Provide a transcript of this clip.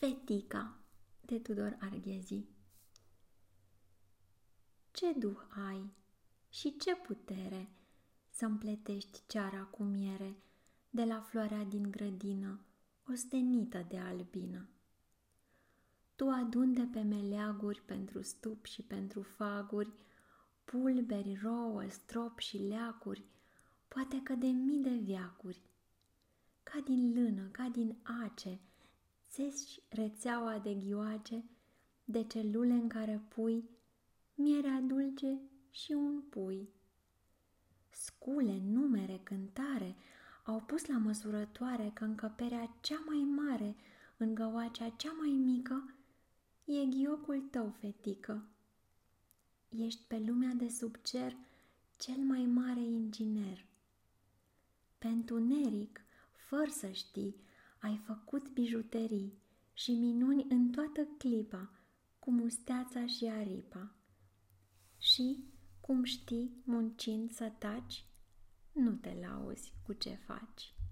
Fetica de Tudor Arghezi Ce duh ai și ce putere să împletești ceara cu miere de la floarea din grădină, ostenită de albină? Tu adun de pe meleaguri pentru stup și pentru faguri, pulberi, rouă, strop și leacuri, poate că de mii de viacuri. Ca din lână, ca din ace, țeși rețeaua de ghioace, de celule în care pui mierea dulce și un pui. Scule, numere, cântare au pus la măsurătoare că încăperea cea mai mare în găoacea cea mai mică e ghiocul tău, fetică. Ești pe lumea de sub cer cel mai mare inginer. Pentru neric, fără să știi, ai făcut bijuterii și minuni în toată clipa, cu musteața și aripa. Și, cum știi, muncind să taci, nu te lauzi cu ce faci.